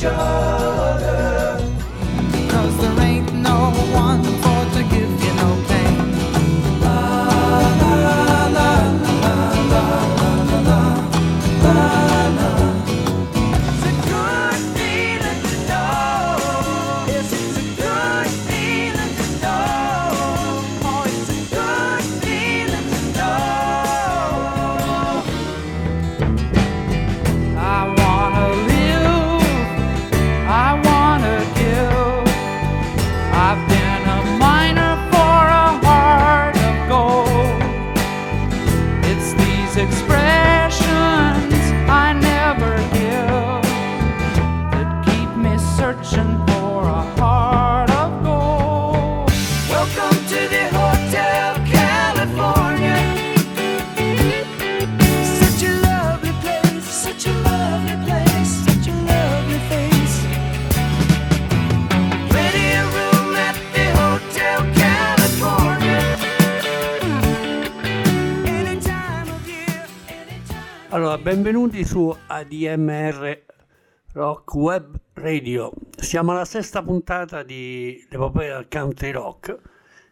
joy. Allora, benvenuti su ADMR Rock Web Radio. Siamo alla sesta puntata di l'epopea del country rock.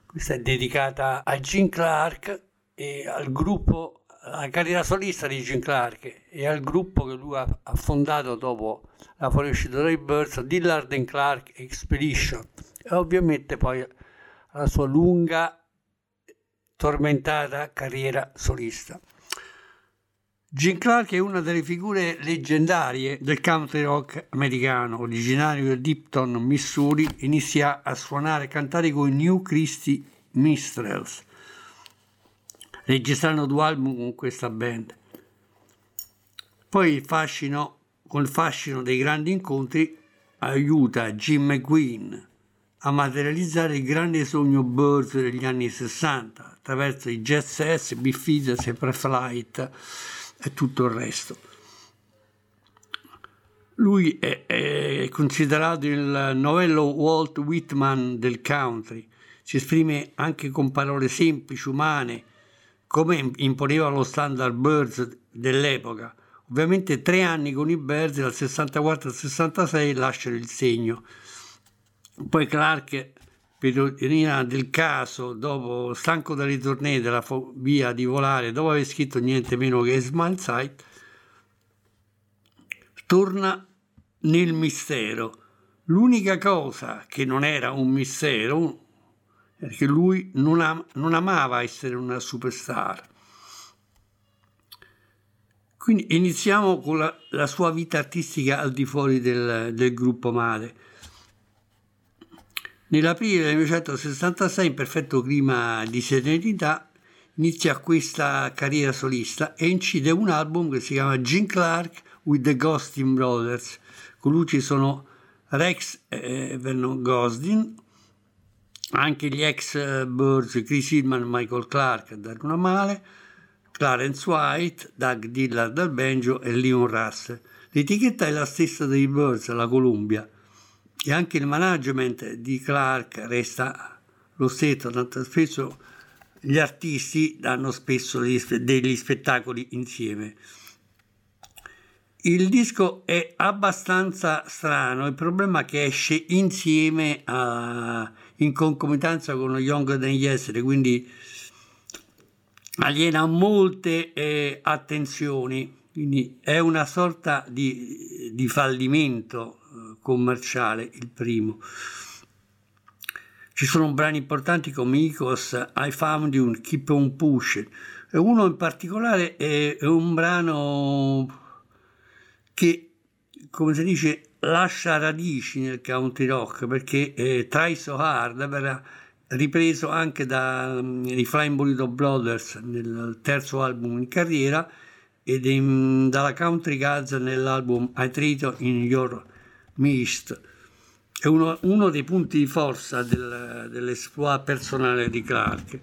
Questa è dedicata a Gene Clark e al gruppo, alla carriera solista di Gene Clark e al gruppo che lui ha, fondato dopo la fuoriuscita dei Birds, Dillard and Clark Expedition. E ovviamente poi alla sua lunga, tormentata carriera solista. Gene Clark è una delle figure leggendarie del country rock americano, originario di Dipton, Missouri, inizia a suonare e cantare con i New Christie Minstrels, registrando due album con questa band. Poi il fascino, con il fascino dei grandi incontri, aiuta Jim McQueen a materializzare il grande sogno Birds degli anni 60 attraverso i Jet Sets, Biff Eaters e Preflight e tutto il resto. Lui è, è considerato il novello Walt Whitman del country, si esprime anche con parole semplici, umane, come imponeva lo standard Birds dell'epoca. Ovviamente tre anni con i Birds, dal 64 al 66, lasciano il segno. Poi Clark, per ironia del caso, dopo stanco dalle tournée della fobia di volare, dopo aver scritto niente meno che Smile Sight, torna nel mistero. L'unica cosa che non era un mistero è che lui non, am- non amava essere una superstar. Quindi iniziamo con la, la sua vita artistica al di fuori del, del gruppo madre. Nell'aprile del 1966, in perfetto clima di serenità, inizia questa carriera solista e incide un album che si chiama Gene Clark with the Ghostin Brothers. Con lui ci sono Rex e Vernon Gosdin, anche gli ex Birds Chris Hillman Michael Clark a dare una male, Clarence White, Doug Dillard dal banjo e Leon Russell. L'etichetta è la stessa dei Birds, la Columbia, e anche il management di Clark resta lo stesso, tanto spesso gli artisti danno spesso degli, spettacoli insieme. Il disco è abbastanza strano, il problema è che esce insieme a, in concomitanza con Younger Than Yesterday, quindi aliena molte eh, attenzioni, quindi è una sorta di, di fallimento commerciale il primo. Ci sono brani importanti come Icos, I Found You, Keep On Pushing, e uno in particolare è, un brano che, come si dice, lascia radici nel country rock perché eh, Try So Hard verrà ripreso anche dai um, Flying Burrito Brothers nel terzo album in carriera in, dalla Country Gods nell'album I Treat in Your Mist. è uno, uno dei punti di forza del, dell'esploit personale di Clark.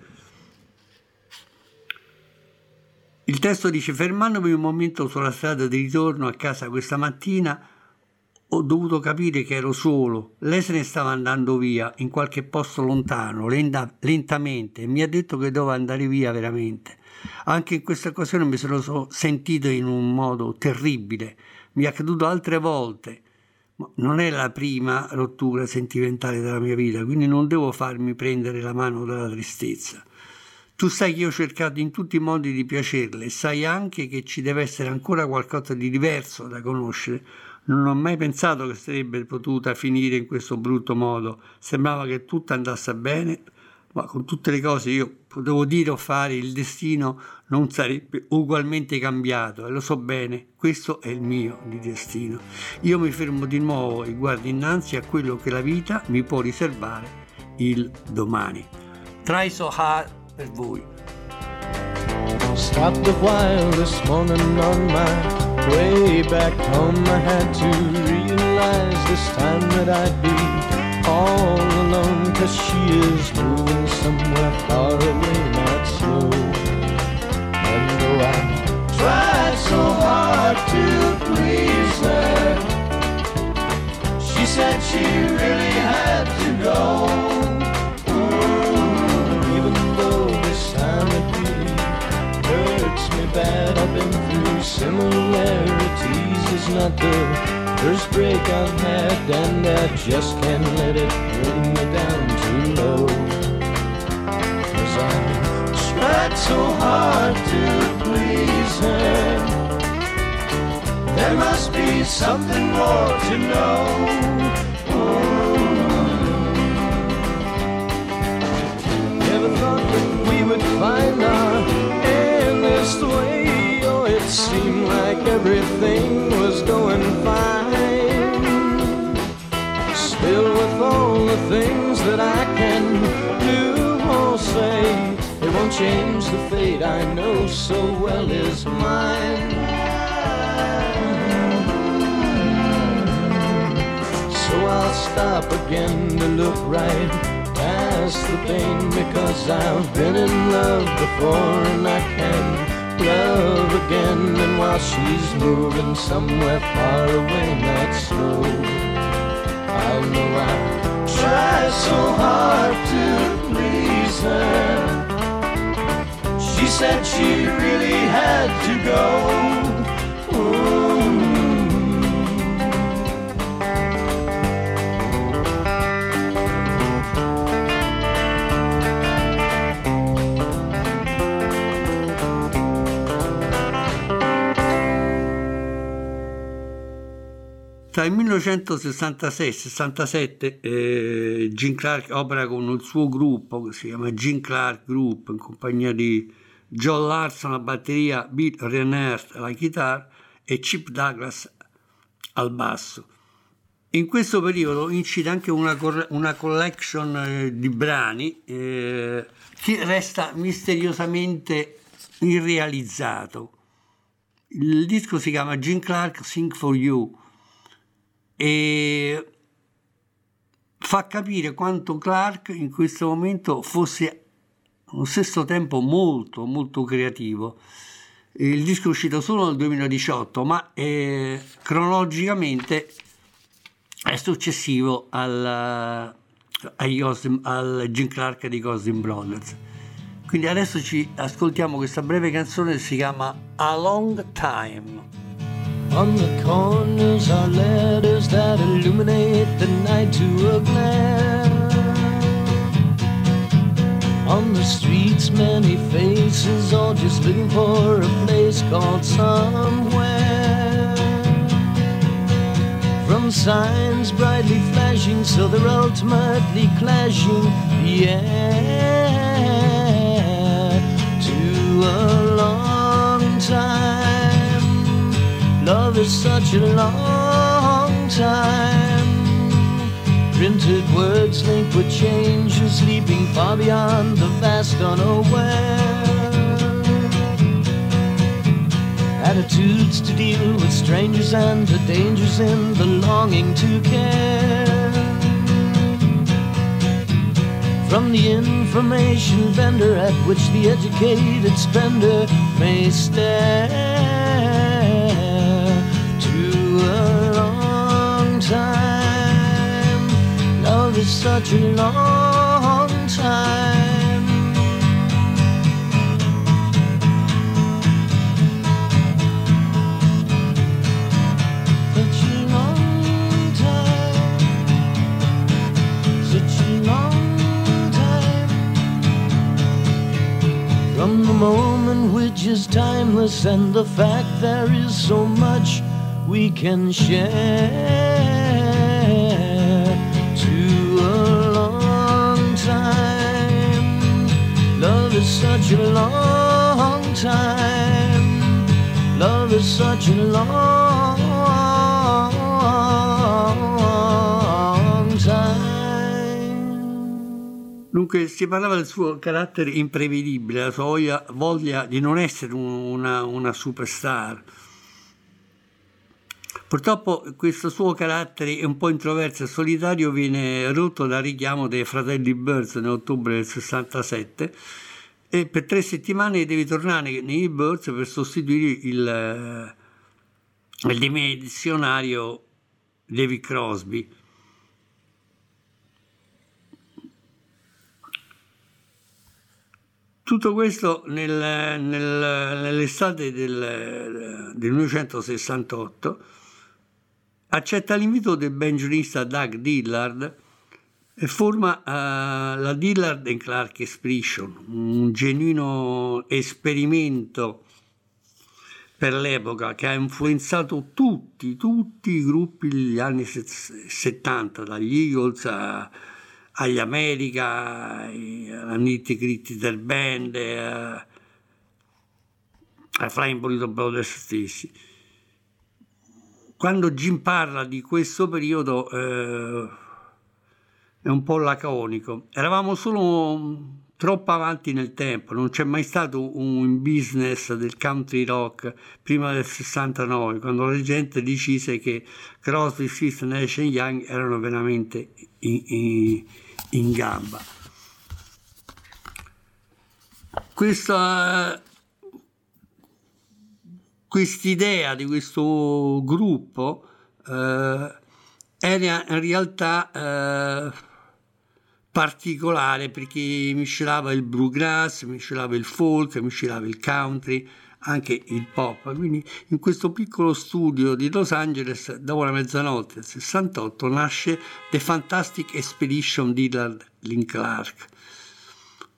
Il testo dice: Fermandomi un momento sulla strada di ritorno a casa questa mattina, ho dovuto capire che ero solo. Lei se ne stava andando via in qualche posto lontano, lenta- lentamente, e mi ha detto che doveva andare via veramente. Anche in questa occasione mi sono so- sentito in un modo terribile. Mi è accaduto altre volte. Non è la prima rottura sentimentale della mia vita, quindi non devo farmi prendere la mano dalla tristezza. Tu sai che io ho cercato in tutti i modi di piacerle sai anche che ci deve essere ancora qualcosa di diverso da conoscere. Non ho mai pensato che sarebbe potuta finire in questo brutto modo. Sembrava che tutto andasse bene, ma con tutte le cose io potevo dire o fare, il destino non sarebbe ugualmente cambiato e lo so bene, questo è il mio di destino. Io mi fermo di nuovo e guardo innanzi a quello che la vita mi può riservare il domani. Try so hard per voi. Stopped a while this morning on my way back home. I had to realize this time that I'd be all alone. Cause she is moving somewhere far away, not slow. And though I tried so hard to please her, she said she really had to go. Ooh, even though this time it really hurts me bad. I've been through similarities. It's not the first break I've had, and I just can't let it bring me down too low. Cause I tried so hard to please her. There must be something more to know. Never thought that we would find our end this way. Oh, it seemed like everything was going fine. Still, with all the things that I can do or say, it won't change the fate I know so well is mine. So I'll stop again to look right past the pain because I've been in love before and I can love again. And while she's moving somewhere far away, not slow, I tried so hard to please her. She said she really had to go. Ooh. Tra il 1966 e il 67 eh, Gene Clark opera con il suo gruppo che si chiama Gene Clark Group in compagnia di John Larson alla batteria, Bill Renert alla chitarra e Chip Douglas al basso. In questo periodo incide anche una, una collection eh, di brani eh, che resta misteriosamente irrealizzato. Il disco si chiama Gene Clark Sing for You e fa capire quanto Clark in questo momento fosse allo stesso tempo molto molto creativo. Il disco è uscito solo nel 2018, ma eh, cronologicamente è successivo al, al Jim Clark di Gosling Brothers. Quindi adesso ci ascoltiamo questa breve canzone che si chiama A Long Time. On the corners are letters that illuminate the night to a glare. On the streets, many faces, all just looking for a place called somewhere. From signs brightly flashing, so they're ultimately clashing air to a long time. Love is such a long time. Printed words linked with changes, sleeping far beyond the vast unaware. Attitudes to deal with strangers and the dangers in the longing to care. from the information vendor at which the educated spender may stare such a long time. Such a long time. Such a long time. From the moment which is timeless and the fact there is so much we can share such a long time. Love is such a long time. Dunque si parlava del suo carattere imprevedibile, la sua voglia, di non essere un- una, una superstar. Purtroppo questo suo carattere un po' introverso e solitario viene rotto dal richiamo dei fratelli Birds nell'ottobre del 67 e per tre settimane devi tornare nei Birds per sostituire il, eh, il dimensionario David Crosby. Tutto questo nel- nel- nell'estate del, del 1968 accetta l'invito del banjonista Doug Dillard e forma eh, la Dillard and Clark Expedition, un genuino esperimento per l'epoca che ha influenzato tutti, tutti i gruppi degli anni set- 70, dagli Eagles a- agli America, alla Nitty Gritty del Band, a- ai Flying Burrito Brothers stessi. Quando Jim parla di questo periodo eh, è un po' laconico. Eravamo solo troppo avanti nel tempo, non c'è mai stato un business del country rock prima del 69, quando la gente decise che Crosby, Stills, Nash e Young erano veramente in, in- in gamba. Questa quest'idea di questo gruppo eh, era in realtà eh, particolare perché miscelava il bluegrass, miscelava il folk, miscelava il country, anche il pop. Quindi in questo piccolo studio di Los Angeles, dopo la mezzanotte del 68, nasce The Fantastic Expedition di Lynn Clark.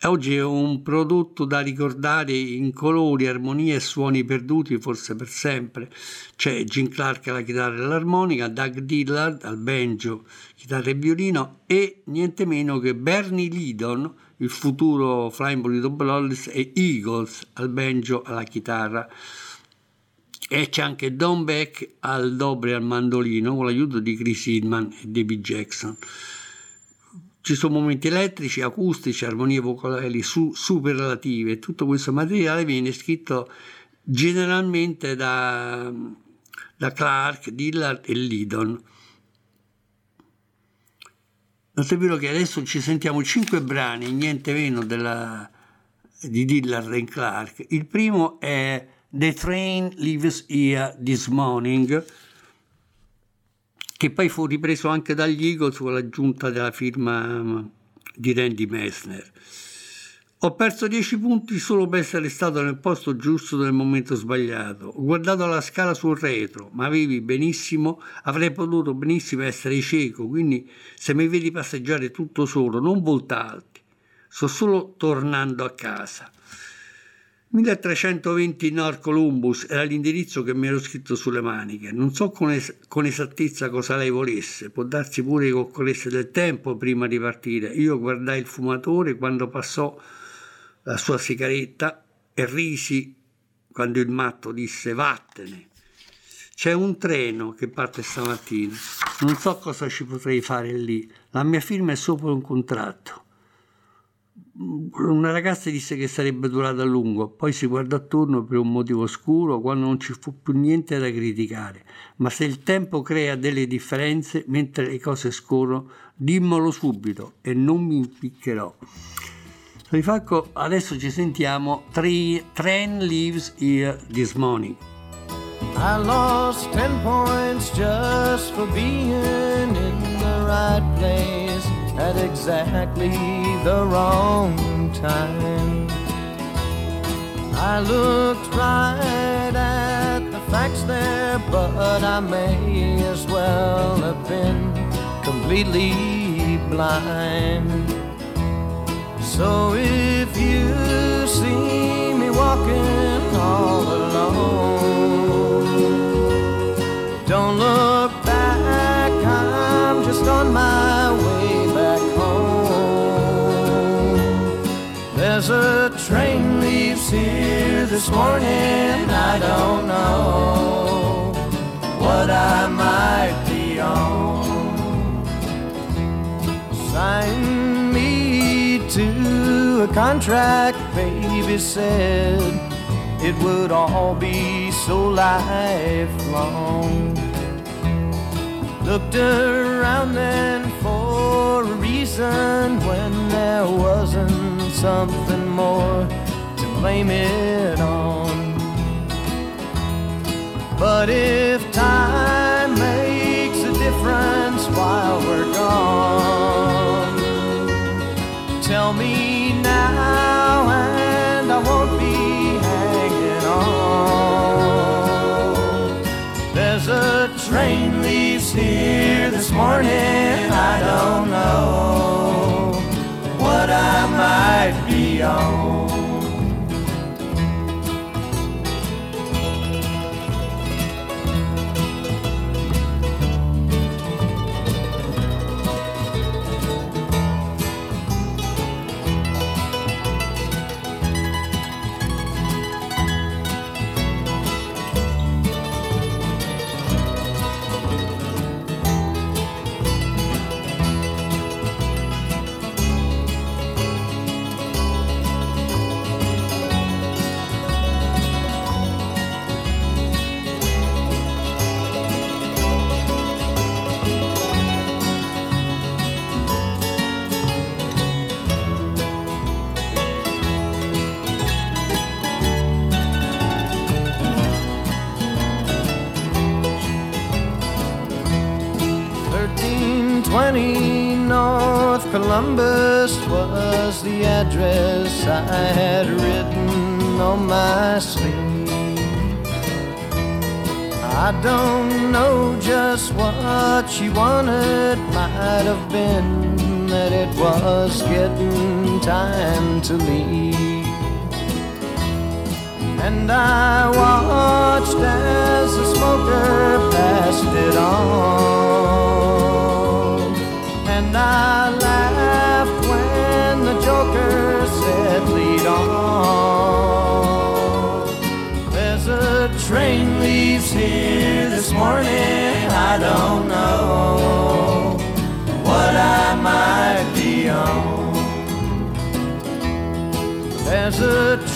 Oggi è un prodotto da ricordare in colori, armonie e suoni perduti forse per sempre. C'è Jim Clark alla chitarra e all'armonica, Doug Dillard al banjo, chitarra e violino e niente meno che Bernie Lidon, il futuro Flying Burrito Brothers e Eagles al banjo alla chitarra. E c'è anche Don Beck al dobre al mandolino con l'aiuto di Chris Hillman e David Jackson. Ci sono momenti elettrici, acustici, armonie vocali su- superlative tutto questo materiale viene scritto generalmente da, da Clark, Dillard e Lidon. Tant'è vero che adesso ci sentiamo cinque brani, niente meno della, di Dillard e Clark. Il primo è The Train Leaves Here This Morning, che poi fu ripreso anche dagli Eagles con l'aggiunta della firma mm, di Randy Messner. Ho perso 10 punti solo per essere stato nel posto giusto nel momento sbagliato. Ho guardato la scala sul retro, ma avevi benissimo, avrei potuto benissimo essere cieco, quindi se mi vedi passeggiare tutto solo, non voltarti. Sto solo tornando a casa. 1320 Nord Columbus era l'indirizzo che mi ero scritto sulle maniche. Non so con, es- con esattezza cosa lei volesse, può darsi pure che occorresse del tempo prima di partire. Io guardai il fumatore quando passò la sua sigaretta e risi quando il matto disse vattene. C'è un treno che parte stamattina. Non so cosa ci potrei fare lì. La mia firma è sopra un contratto. una ragazza disse che sarebbe durata a lungo, poi si guardò attorno per un motivo oscuro quando non ci fu più niente da criticare. Ma se il tempo crea delle differenze mentre le cose scorrono, dimmelo subito e non mi impiccherò. Rifacco, adesso ci sentiamo Tre- Train Leaves Here This Morning. I lost ten points just for being in the right place at exactly the wrong time. I looked right at the facts there, but I may as well have been completely blind. So if you see me walking all alone, don't look back, I'm just on my way back home. There's a train leaves here this morning, I don't know what I might be on. Sign contract, baby said it would all be so lifelong. Looked around then for a reason when there wasn't something more to blame it on. But if time makes a difference while we're gone, tell me I won't I don't know just what she wanted, might have been that it was getting time to leave. And I watched as the smoker passed it on. And I laughed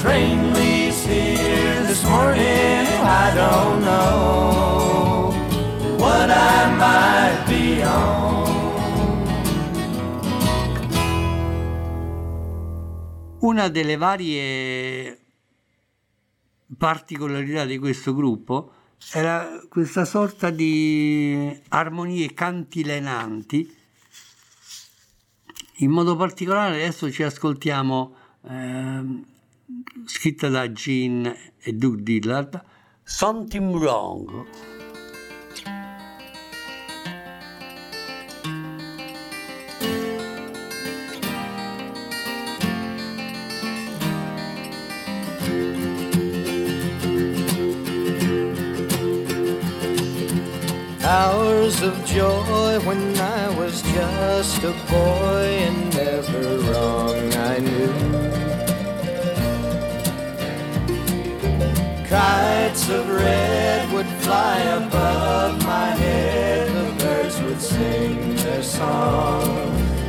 train leaves here this morning. I don't know what I might be on. Una delle varie particolarità di questo gruppo era questa sorta di armonie cantilenanti. In modo particolare adesso ci ascoltiamo ehm, scritta da Gene e Doug Dillard Something Wrong. Hours of joy when I was just a boy and never wrong I knew. Kites of red would fly above my head, the birds would sing their song.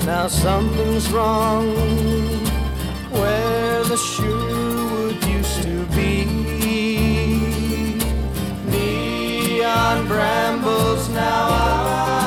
Now something's wrong, where the Sherwood used to be. Neon brambles now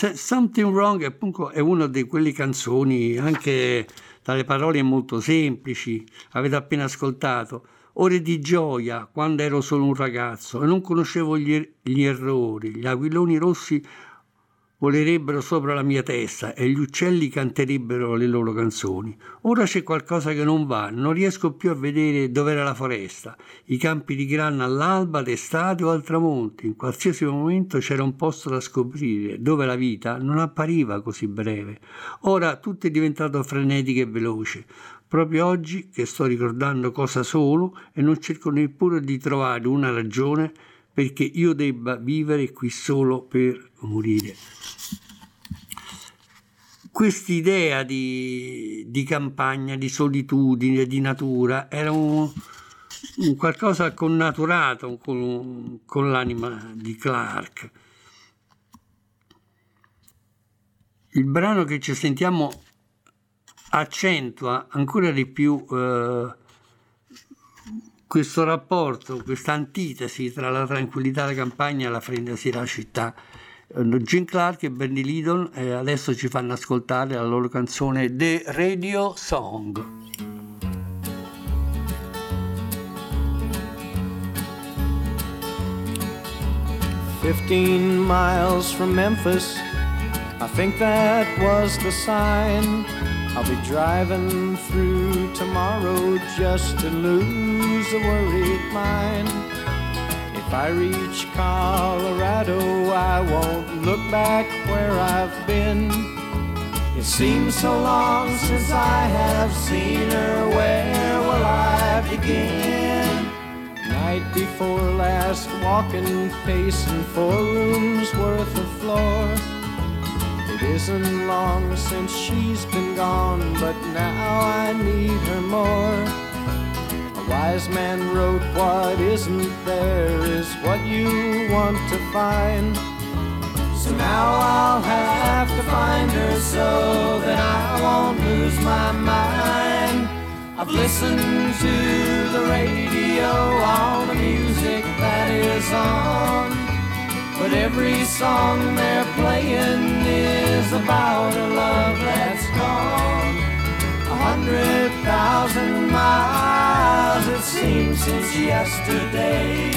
Something Wrong è una di quelle canzoni, anche dalle parole molto semplici, avete appena ascoltato. Ore di gioia, quando ero solo un ragazzo e non conoscevo gli, er- gli errori, gli aquiloni rossi volerebbero sopra la mia testa e gli uccelli canterebbero le loro canzoni. Ora c'è qualcosa che non va, non riesco più a vedere dov'era la foresta, i campi di grano all'alba, d'estate o al tramonto. In qualsiasi momento c'era un posto da scoprire, dove la vita non appariva così breve. Ora tutto è diventato frenetico e veloce. Proprio oggi che sto ricordando cosa sono e non cerco neppure di trovare una ragione perché io debba vivere qui solo per morire. Quest'idea di, di campagna, di solitudine, di natura era un, un qualcosa connaturato con, con l'anima di Clark. Il brano che ci sentiamo accentua ancora di più eh, questo rapporto, questa antitesi tra la tranquillità della campagna e la frenesia della città. Eh, Gene Clark e Bernie Lidon eh, adesso ci fanno ascoltare la loro canzone The Radio Song. Fifteen miles from Memphis, I think that was the sign. I'll be driving through tomorrow just to lose a worried mind. If I reach Colorado, I won't look back where I've been. It seems so long since I have seen her. Where will I begin? Night before last, walking, pacing four rooms worth of floor. It isn't long since she's been gone, but now I need her more. A wise man wrote, What isn't there is what you want to find. So now I'll have to find her so that I won't lose my mind. I've listened to the radio, all the music that is on. But every song they're playing is about a love that's gone. A hundred thousand miles it seems since yesterday.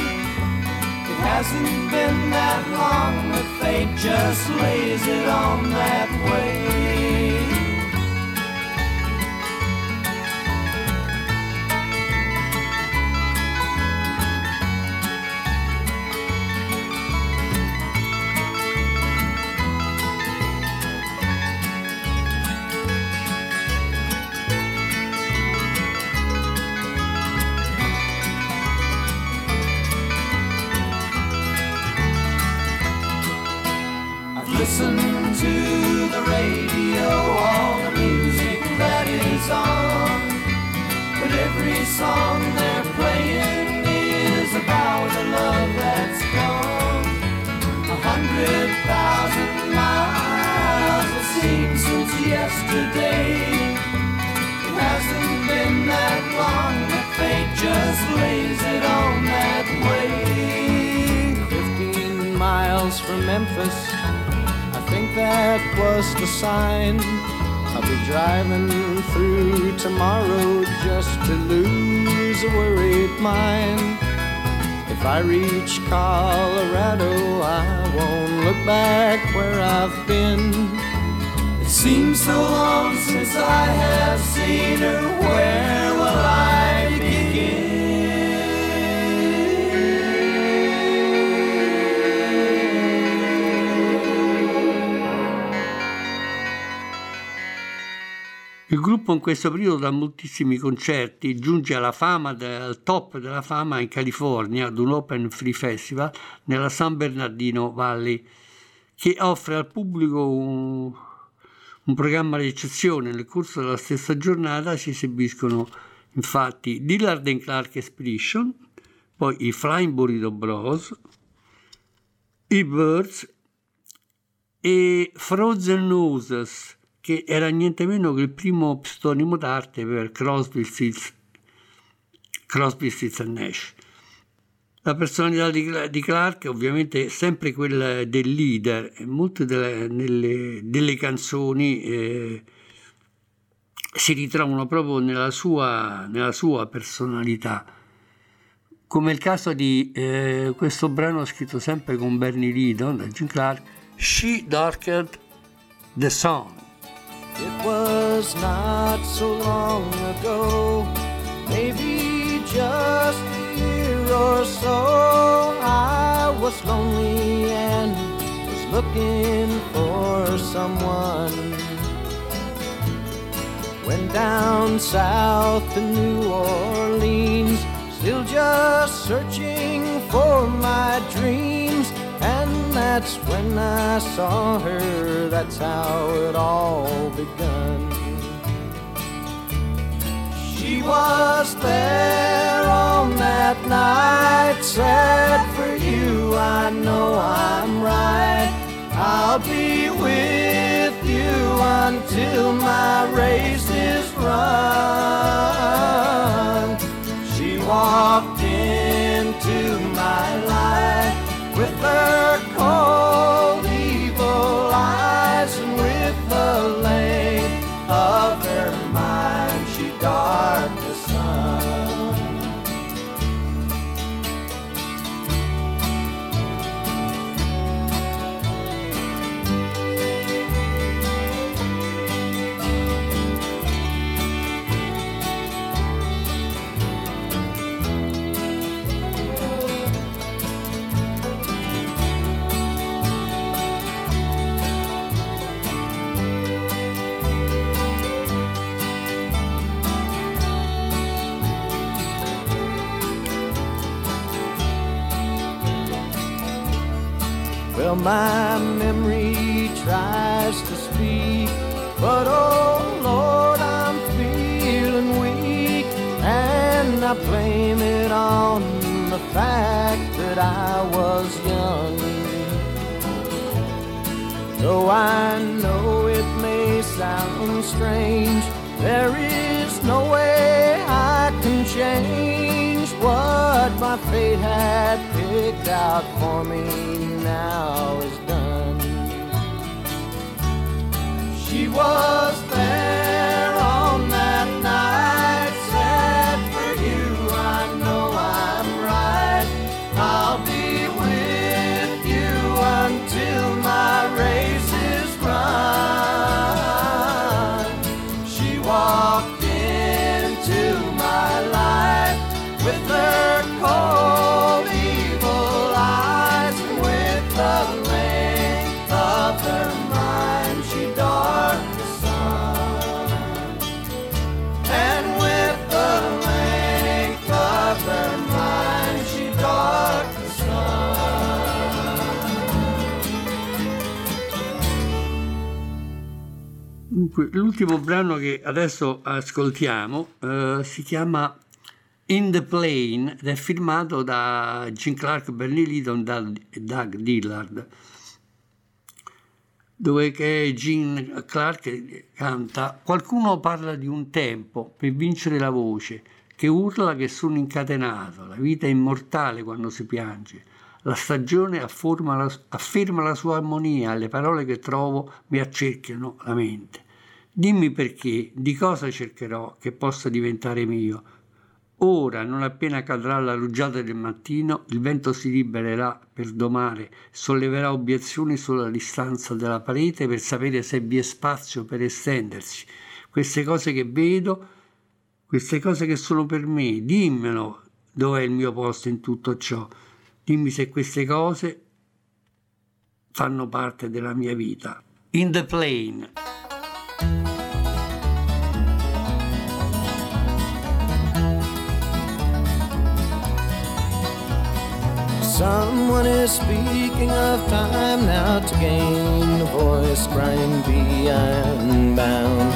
It hasn't been that long but fate just lays it on that way. Tomorrow just to lose a worried mind. If I reach Colorado, I won't look back where I've been. It seems so long since I have seen her. Where gruppo in questo periodo dà moltissimi concerti, giunge alla fama, al top della fama in California ad un Open Free Festival nella San Bernardino Valley che offre al pubblico un, un programma di eccezione. Nel corso della stessa giornata si esibiscono infatti Dillard and Clark Expedition, poi i Flying Burrito Bros, i Birds e Frozen Noses, che era niente meno che il primo pseudonimo d'arte per Crosby, Stills, Crosby, Stills Nash. La personalità di, di Clark è ovviamente sempre quella del leader molte delle, nelle- delle canzoni eh, si ritrovano proprio nella sua, nella sua personalità come il caso di eh, questo brano scritto sempre con Bernie Lidon da Jim Clark, She Darkened the Sun. It was not so long ago, maybe just a year or so. I was lonely and was looking for someone. Went down south to New Orleans, still just searching for my dreams. That's when I saw her, that's how it all begun. She was there on that night, said for you, I know I'm right. I'll be with you until my race is run. She walked into with her cold, evil eyes and with the lane Dunque, l'ultimo brano che adesso ascoltiamo eh, si chiama In the Plane ed è firmato da Jim Clark, Bernie Lidon e Doug Dillard dove Gene Clark canta Qualcuno parla di un tempo per vincere la voce che urla che sono incatenato, la vita è immortale quando si piange. La stagione la, afferma la sua armonia, le parole che trovo mi accerchiano la mente. Dimmi perché, di cosa cercherò che possa diventare mio, Ora, non appena cadrà la rugiada del mattino, il vento si libererà per domare, solleverà obiezioni sulla distanza della parete per sapere se vi è spazio per estendersi. Queste cose che vedo, queste cose che sono per me, dimmelo dov'è il mio posto in tutto ciò. Dimmi se queste cose fanno parte della mia vita. In the plane. Someone is speaking of time now to gain a voice, crying, Be unbound.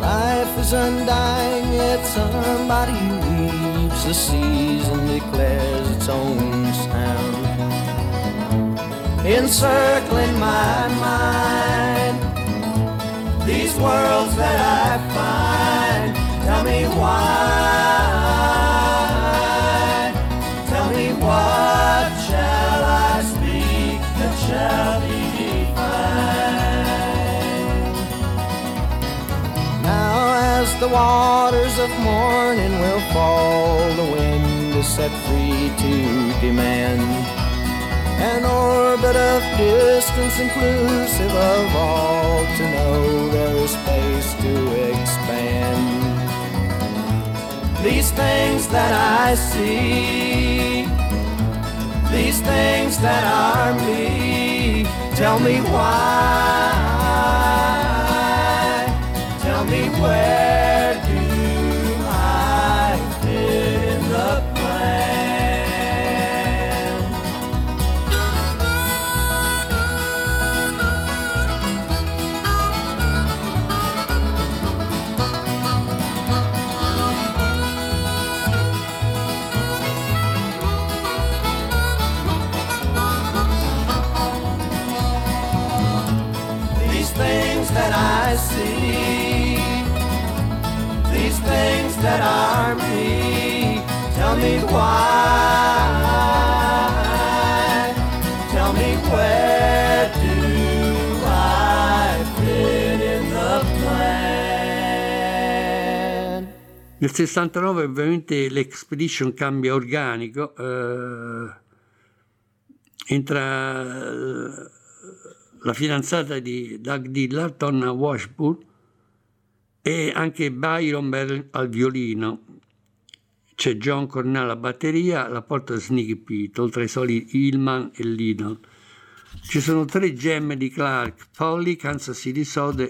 Life is undying, yet somebody weeps. The season declares its own sound. Encircling my mind, these worlds that I find, tell me why. The waters of morning will fall, the wind is set free to demand. An orbit of distance inclusive of all to know there is space to expand. These things that I see, these things that are me, tell me why, tell that are me, tell me why, tell me where do I fit in the plan? Nel 69 ovviamente l'expedition cambia organico, eh, entra eh, la fidanzata di Doug Dillard, Donna Washburn, e anche Byron Bell al violino. C'è John Cornell alla batteria, la porta Sneaky Pete, oltre ai soli Hillman e Lidon. Ci sono tre gemme di Clark, Polly, Kansas City Soda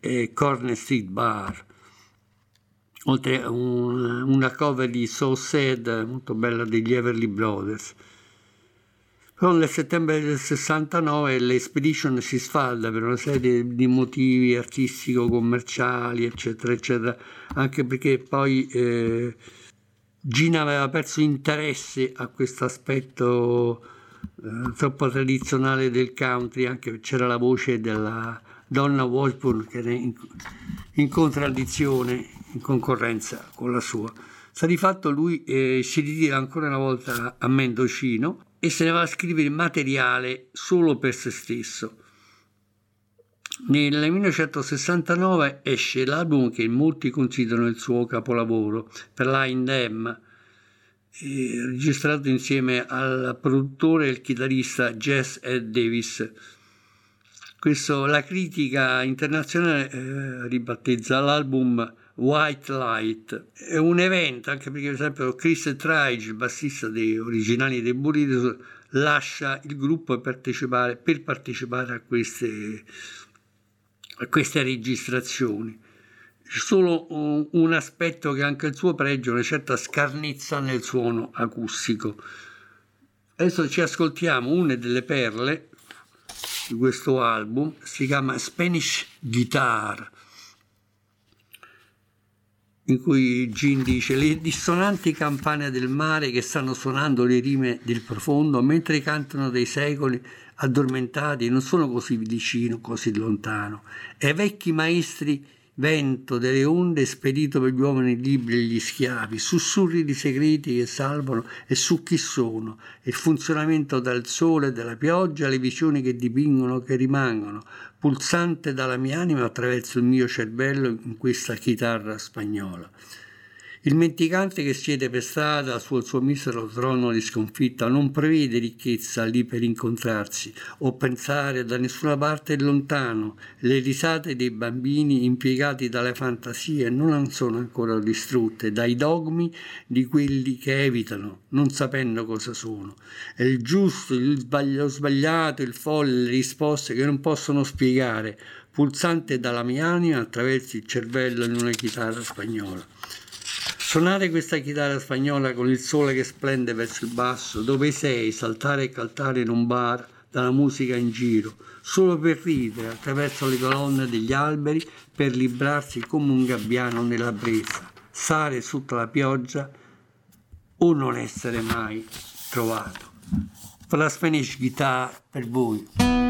e Corner Street Bar oltre a un- una cover di So Sad molto bella degli Everly Brothers. Però nel settembre del 69 l'Expedition si sfalda per una serie di motivi artistico-commerciali, eccetera, eccetera, anche perché poi eh, Gina aveva perso interesse a questo aspetto eh, troppo tradizionale del country, anche c'era la voce della donna Washburn che era in, in contraddizione, in concorrenza con la sua. Sta di fatto lui eh, si ritira ancora una volta a Mendocino e se ne va a scrivere materiale solo per se stesso. Nel 1969 esce l'album che molti considerano il suo capolavoro, per Line Them, eh, registrato insieme al produttore e il chitarrista Jess Ed Davis. Questo, la critica internazionale eh, ribattezza l'album White Light. È un evento, anche perché per esempio Chris Trige, bassista dei originali dei Burritos, lascia il gruppo per partecipare, per partecipare a queste, a queste registrazioni. C'è solo un, un aspetto che anche il suo pregio, una certa scarnezza nel suono acustico. Adesso ci ascoltiamo una delle perle di questo album si chiama Spanish Guitar in cui Gin dice le dissonanti campane del mare che stanno suonando le rime del profondo mentre cantano dei secoli addormentati non sono così vicino, così lontano. E vecchi maestri vento delle onde spedito per gli uomini liberi e gli schiavi, sussurri di segreti che salvano e su chi sono, il funzionamento dal sole e dalla pioggia, le visioni che dipingono, che rimangono, pulsante dalla mia anima attraverso il mio cervello in questa chitarra spagnola. Il mendicante che siede per strada sul suo misero trono di sconfitta non prevede ricchezza lì per incontrarsi o pensare da nessuna parte lontano. Le risate dei bambini impiegati dalle fantasie non sono ancora distrutte dai dogmi di quelli che evitano, non sapendo cosa sono. È il giusto, il sbagliato, il folle, le risposte che non possono spiegare, pulsante dalla mia anima attraverso il cervello in una chitarra spagnola. Suonare questa chitarra spagnola con il sole che splende verso il basso, dove sei, saltare e caltare in un bar, dalla musica in giro, solo per ridere attraverso le colonne degli alberi, per librarsi come un gabbiano nella brezza, stare sotto la pioggia o non essere mai trovato. Per la Spanish Guitar per voi.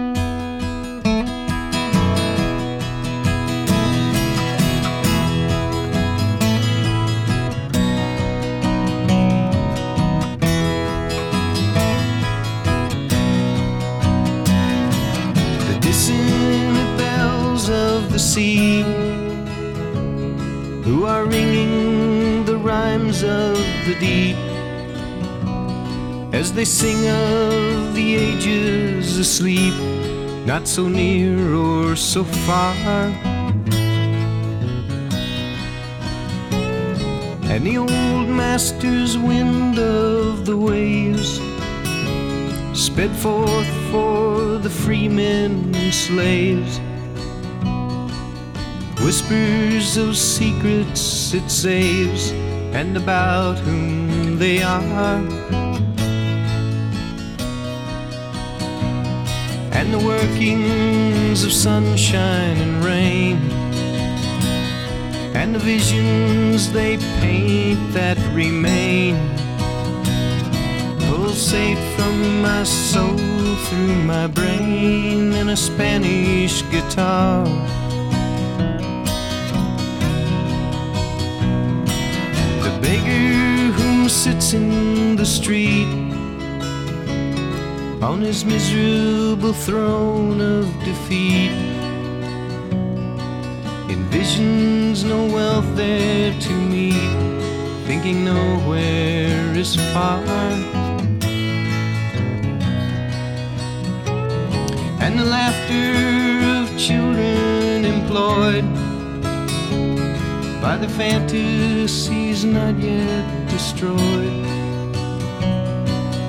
They sing of the ages asleep not so near or so far and the old master's wind of the waves sped forth for the freemen and slaves. Whispers of secrets it saves, and about whom they are. The workings of sunshine and rain, and the visions they paint that remain pulsate from my soul through my brain in a Spanish guitar. The beggar whom sits in the street on his miserable throne of defeat. Envisions no wealth there to meet, thinking nowhere is far. and the laughter of children employed by the fantasies not yet destroyed,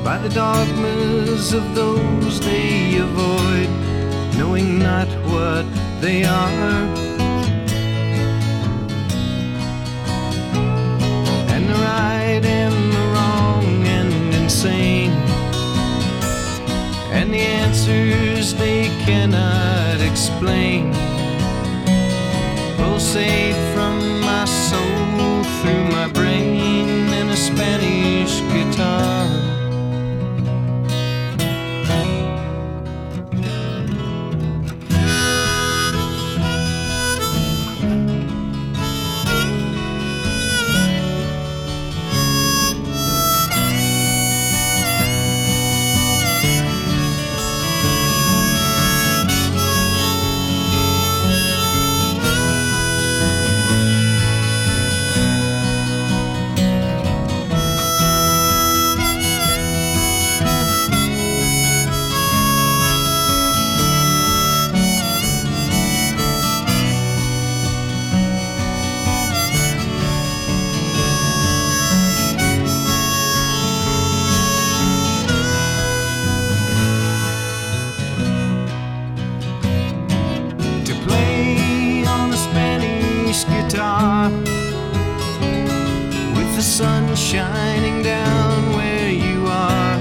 by the dogmas of those they avoid, knowing not what they are. And the right and the wrong and insane and the answers they cannot explain pulsate from my soul through my brain in a Spanish Spanish guitar with the sun shining down where you are,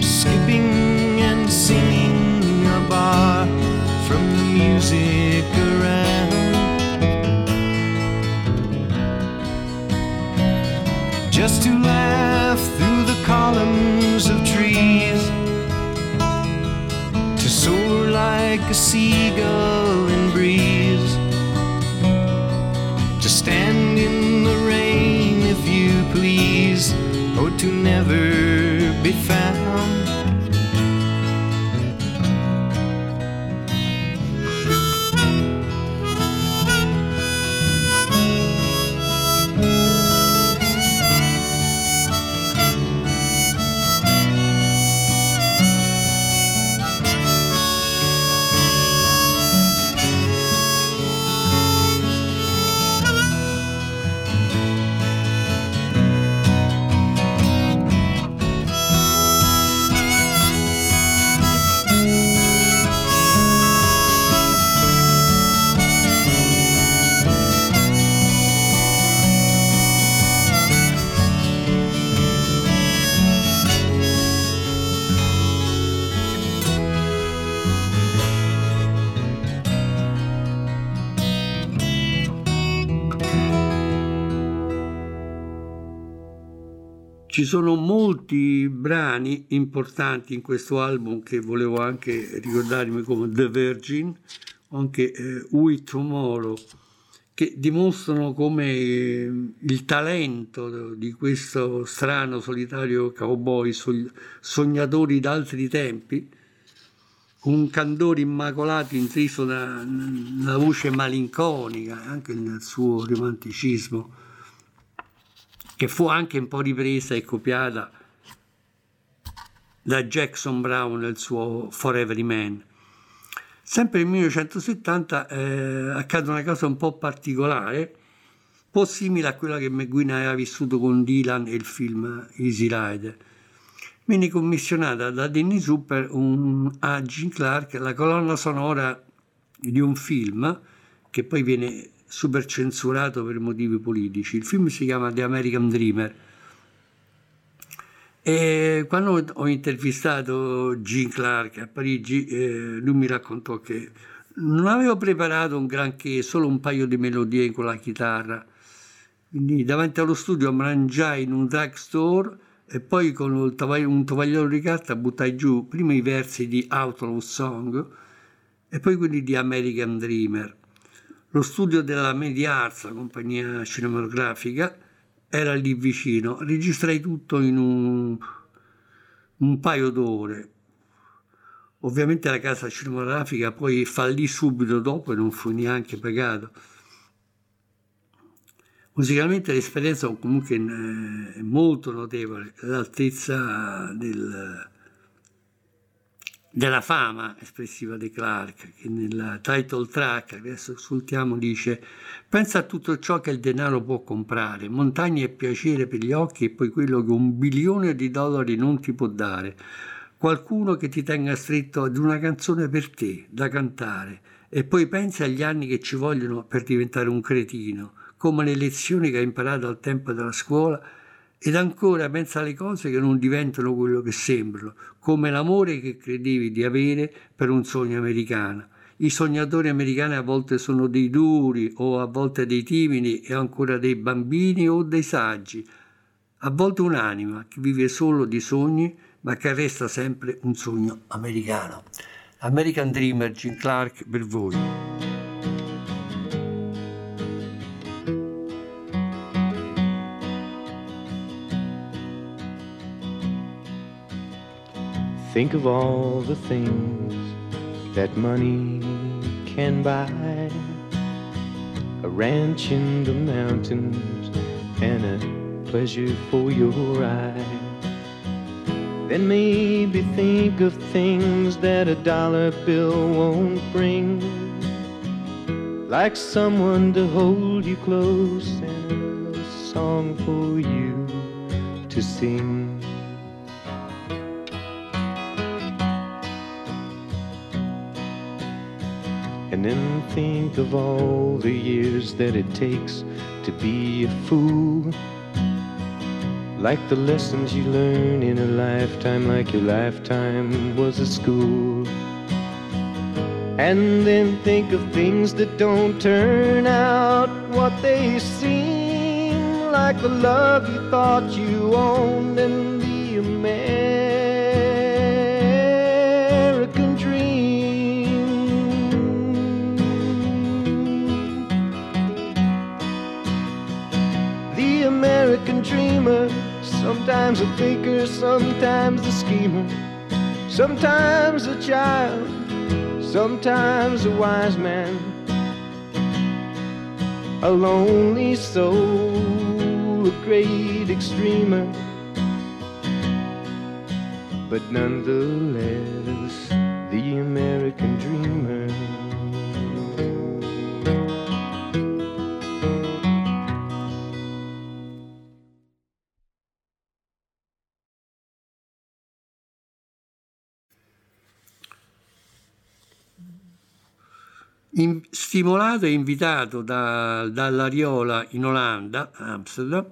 skipping and singing a bar from the music around. Just to laugh through the columns of trees. To soar like a seagull Ci sono molti brani importanti in questo album che volevo anche ricordarmi come The Virgin, anche eh, We Tomorrow, che dimostrano come eh, il talento di questo strano solitario cowboy, sogn- sognatori d'altri tempi, un candore immacolato intriso da una voce malinconica, anche nel suo romanticismo che fu anche un po' ripresa e copiata da Jackson Brown nel suo For Every Man. Sempre nel 1970 eh, accade una cosa un po' particolare, un po' simile a quella che McGuinn aveva vissuto con Dylan e il film Easy Rider. Venne commissionata da Dennis un, a Gene Clark la colonna sonora di un film che poi viene super censurato per motivi politici. Il film si chiama The American Dreamer. E quando ho intervistato Gene Clark a Parigi, eh, lui mi raccontò che non avevo preparato un granché, solo un paio di melodie con la chitarra. Quindi davanti allo studio mangiai in un drugstore e poi con un tovagliolo di carta buttai giù prima i versi di Outlaw Song e poi quelli di American Dreamer. Lo studio della Media Arts, compagnia cinematografica, era lì vicino. Registrai tutto in un, un paio d'ore. Ovviamente la casa cinematografica poi fallì subito dopo e non fu neanche pagato. Musicalmente l'esperienza comunque è molto notevole, l'altezza del, della fama espressiva di Clark, che nel title track, adesso ascoltiamo, dice pensa a tutto ciò che il denaro può comprare, montagne e piacere per gli occhi e poi quello che un bilione di dollari non ti può dare, qualcuno che ti tenga stretto ad una canzone per te, da cantare, e poi pensa agli anni che ci vogliono per diventare un cretino, come le lezioni che hai imparato al tempo della scuola ed ancora pensa alle cose che non diventano quello che sembrano, come l'amore che credevi di avere per un sogno americano. I sognatori americani a volte sono dei duri o a volte dei timidi e ancora dei bambini o dei saggi. A volte un'anima che vive solo di sogni ma che resta sempre un sogno americano. American Dreamer, Jim Clark per voi. Think of all the things that money can buy a ranch in the mountains and a pleasure for your eye. Then maybe think of things that a dollar bill won't bring, like someone to hold you close and a song for you to sing. And then think of all the years that it takes to be a fool. Like the lessons you learn in a lifetime, like your lifetime was a school. and then think of things that don't turn out what they seem like the love you thought you owned and sometimes a thinker, sometimes a schemer, sometimes a child, sometimes a wise man, a lonely soul, a great extremer, but nonetheless, the American dreamer. In- stimolato e invitato da- dall'Ariola in Olanda, Amsterdam,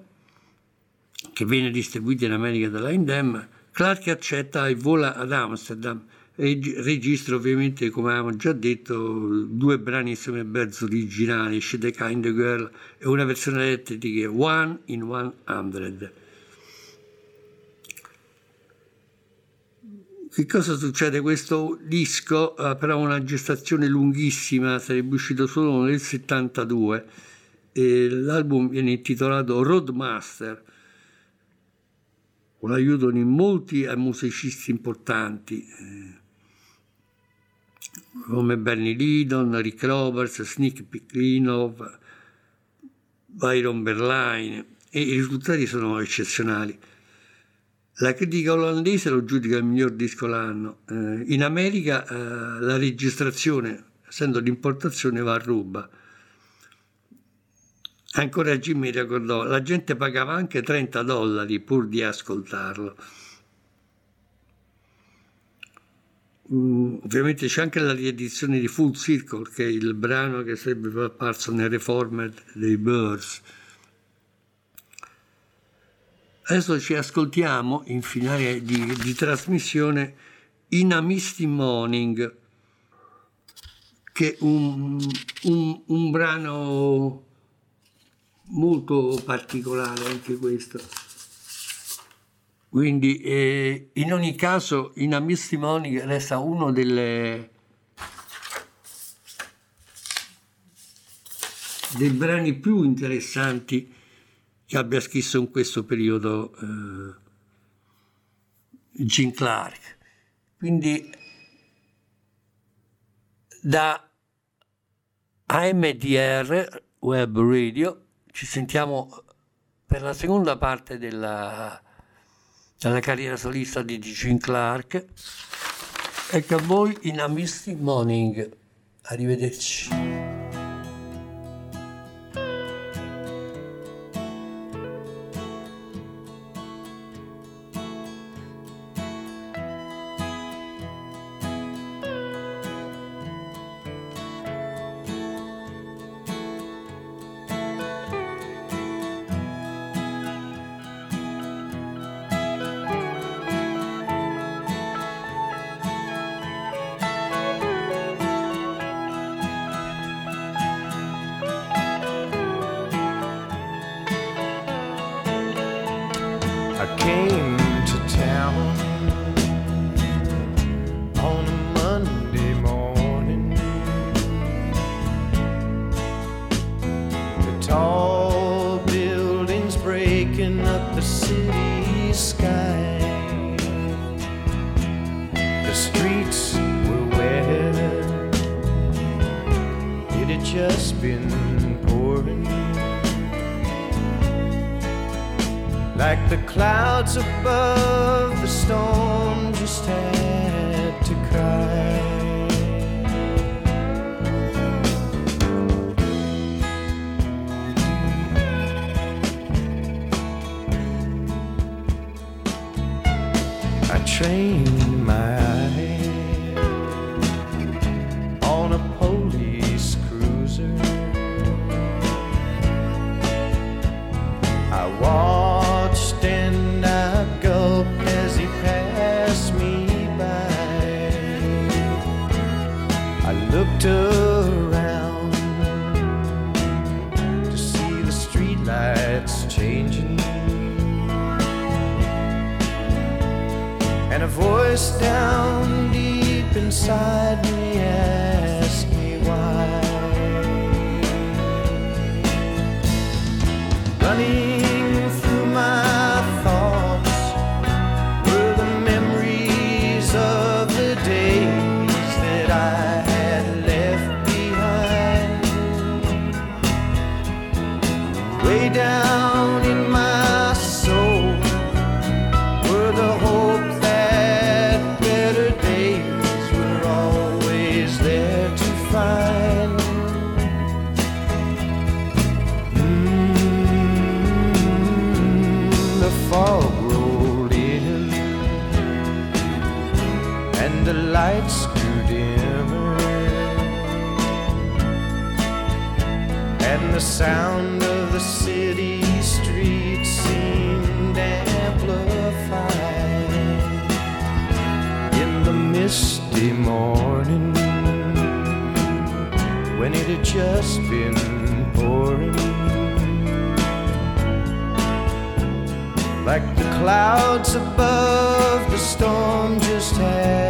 che viene distribuita in America dalla Indem, Clark accetta e vola ad Amsterdam. Reg- registra ovviamente, come avevamo già detto, due brani insieme a Berz originali, She the Kind Girl e una versione elettrica, One in One Hundred. Che cosa succede? Questo disco avrà una gestazione lunghissima, sarebbe uscito solo nel 72 e l'album viene intitolato Roadmaster, con l'aiuto di molti eh, musicisti importanti eh, come Bernie Lidon, Rick Roberts, Sneak Piklinov, Byron Berline e i risultati sono eccezionali. La critica olandese lo giudica il miglior disco l'anno. Eh, in America eh, la registrazione, essendo d'importazione, va a ruba. Ancora Jimmy ricordò, la gente pagava anche 30 dollari pur di ascoltarlo. Mm, ovviamente c'è anche la riedizione di Full Circle, che è il brano che sarebbe apparso nel Reformed dei Birds. Adesso ci ascoltiamo in finale di, di trasmissione In a Misty Morning, che è un, un- un brano molto particolare anche questo. Quindi eh, in ogni caso In a Misty Morning resta uno delle, dei brani più interessanti che abbia scritto in questo periodo eh, Gene Clark. Quindi da AMDR Web Radio ci sentiamo per la seconda parte della, della carriera solista di Gene Clark. Ecco a voi in A Misty Morning. Arrivederci. down deep inside me. clouds above the storm just had.